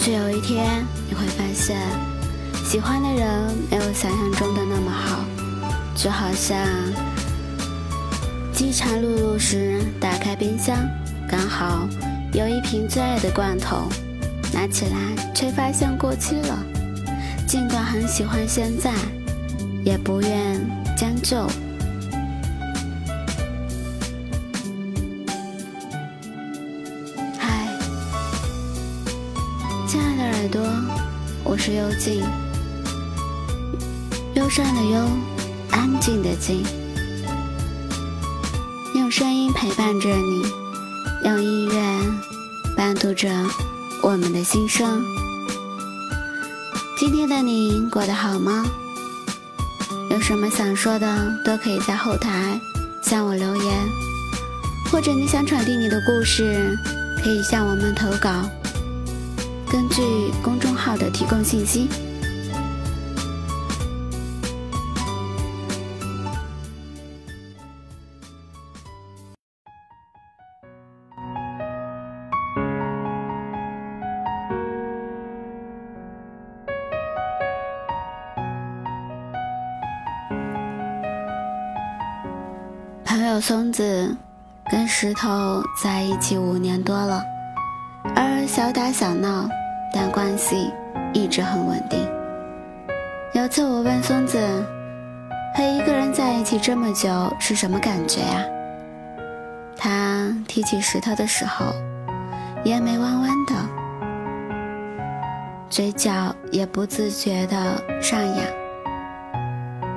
是有一天你会发现，喜欢的人没有想象中的那么好，就好像饥肠辘辘时打开冰箱，刚好有一瓶最爱的罐头，拿起来却发现过期了。尽管很喜欢现在，也不愿将就。多，我是幽静，忧伤的忧，安静的静，用声音陪伴着你，用音乐伴读着我们的心声。今天的你过得好吗？有什么想说的，都可以在后台向我留言，或者你想传递你的故事，可以向我们投稿。根据公众号的提供信息，朋友松子跟石头在一起五年多了，小打小闹。但关系一直很稳定。有次我问松子：“和一个人在一起这么久是什么感觉呀？”他提起石头的时候，眼眉弯弯的，嘴角也不自觉的上扬，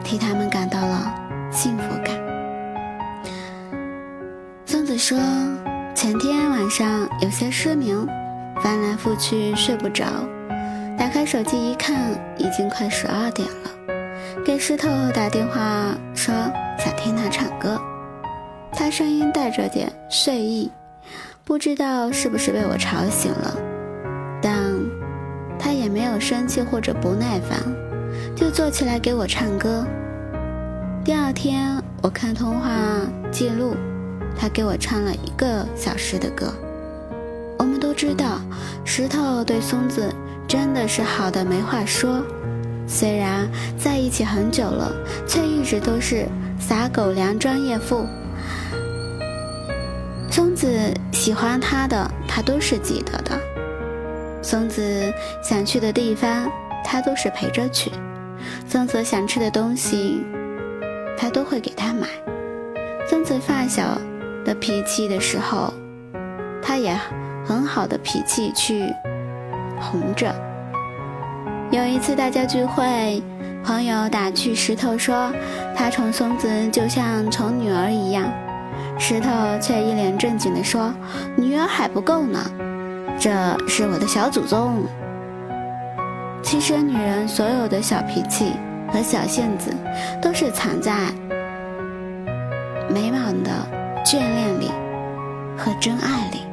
替他们感到了幸福感。松子说：“前天晚上有些失眠。”翻来覆去睡不着，打开手机一看，已经快十二点了。给石头打电话说想听他唱歌，他声音带着点睡意，不知道是不是被我吵醒了，但他也没有生气或者不耐烦，就坐起来给我唱歌。第二天我看通话记录，他给我唱了一个小时的歌。我们都知道，石头对松子真的是好的没话说。虽然在一起很久了，却一直都是撒狗粮专业户。松子喜欢他的，他都是记得的；松子想去的地方，他都是陪着去；松子想吃的东西，他都会给他买。松子发小的脾气的时候，他也。很好的脾气去哄着。有一次大家聚会，朋友打趣石头说：“他宠松子就像宠女儿一样。”石头却一脸正经地说：“女儿还不够呢，这是我的小祖宗。”其实女人所有的小脾气和小性子，都是藏在美满的眷恋里和真爱里。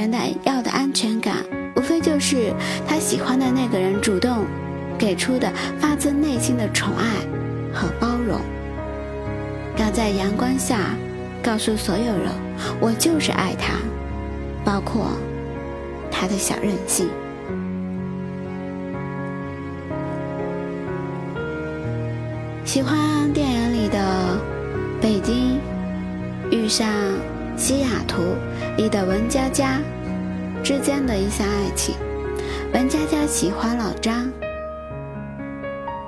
而女人要的安全感，无非就是他喜欢的那个人主动给出的发自内心的宠爱和包容。要在阳光下告诉所有人，我就是爱他，包括他的小任性。喜欢电影里的北京遇上。西雅图里的文佳佳之间的一项爱情，文佳佳喜欢老张，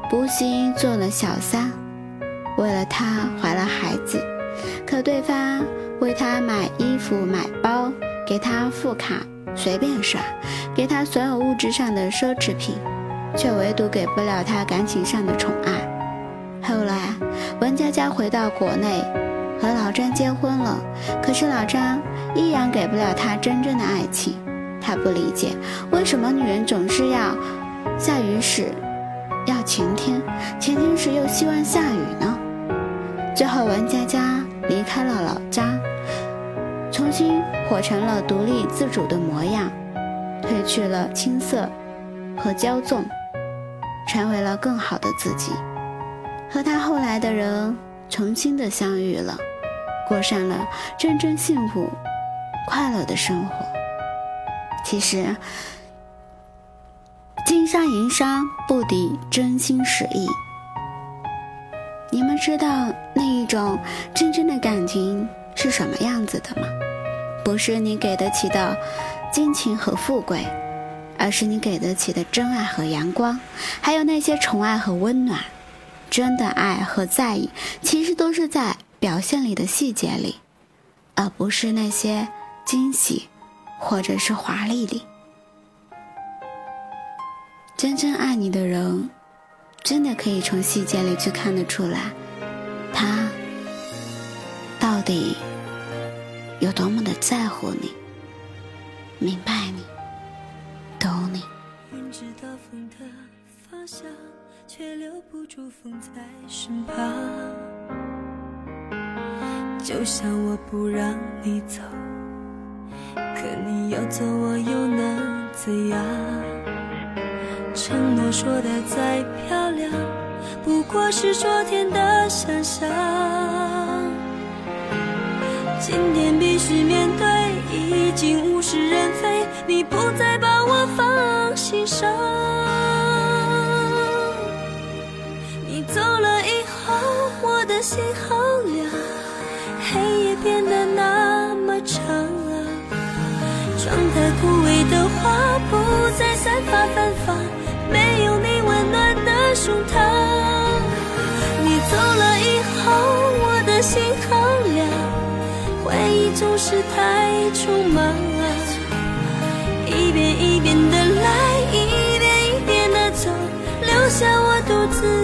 不幸做了小三，为了他怀了孩子，可对方为他买衣服、买包，给他副卡随便耍，给他所有物质上的奢侈品，却唯独给不了他感情上的宠爱。后来，文佳佳回到国内。和老张结婚了，可是老张依然给不了她真正的爱情。他不理解为什么女人总是要下雨时要晴天，晴天时又希望下雨呢？最后，文佳佳离开了老张，重新活成了独立自主的模样，褪去了青涩和骄纵，成为了更好的自己。和他后来的人重新的相遇了。过上了真正幸福、快乐的生活。其实，金沙银沙不敌真心实意。你们知道那一种真正的感情是什么样子的吗？不是你给得起的金钱和富贵，而是你给得起的真爱和阳光，还有那些宠爱和温暖。真的爱和在意，其实都是在表现里的细节里，而不是那些惊喜或者是华丽里。真正爱你的人，真的可以从细节里去看得出来，他到底有多么的在乎你，明白你，懂你。却留不住风在身旁，就像我不让你走，可你要走，我又能怎样？承诺说的再漂亮，不过是昨天的想象。今天必须面对，已经物是人非，你不再把我放心上。你走了以后，我的心好凉，黑夜变得那么长啊。窗台枯萎的花不再散发芬芳，没有你温暖的胸膛。你走了以后，我的心好凉，回忆总是太匆忙啊。一遍一遍的来，一遍一遍的走，留下我独自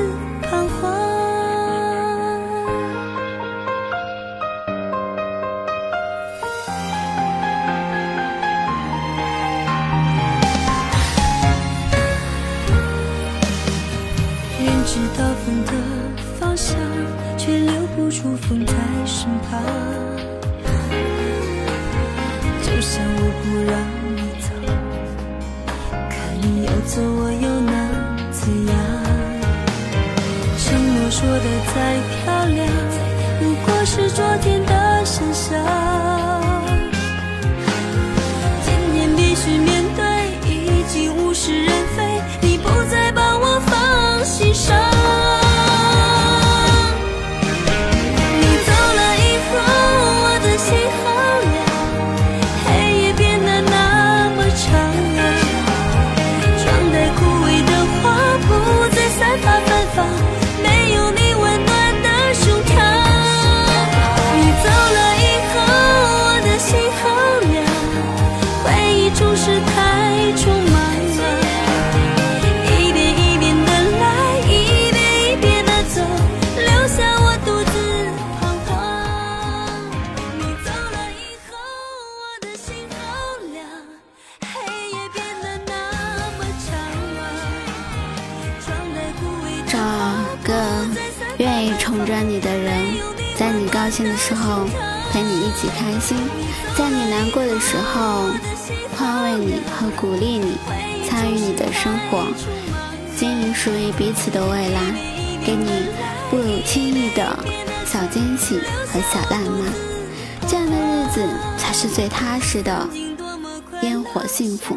如初风在身旁。就算我不让你走可你要走我又能怎样。承诺说的再漂亮不过是昨天宠着你的人，在你高兴的时候陪你一起开心，在你难过的时候宽慰你和鼓励你，参与你的生活，经营属于彼此的未来，给你不轻易的小惊喜和小浪漫，这样的日子才是最踏实的烟火幸福。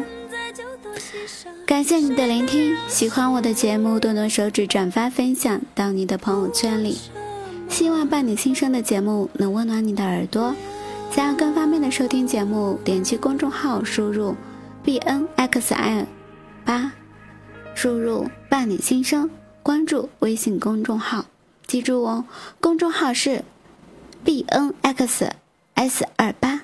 感谢你的聆听，喜欢我的节目，动动手指转发分享到你的朋友圈里。希望伴你新生的节目能温暖你的耳朵。想要更方便的收听节目，点击公众号输入 b n x i 八，输入伴你新生，关注微信公众号，记住哦，公众号是 b n x s 二八。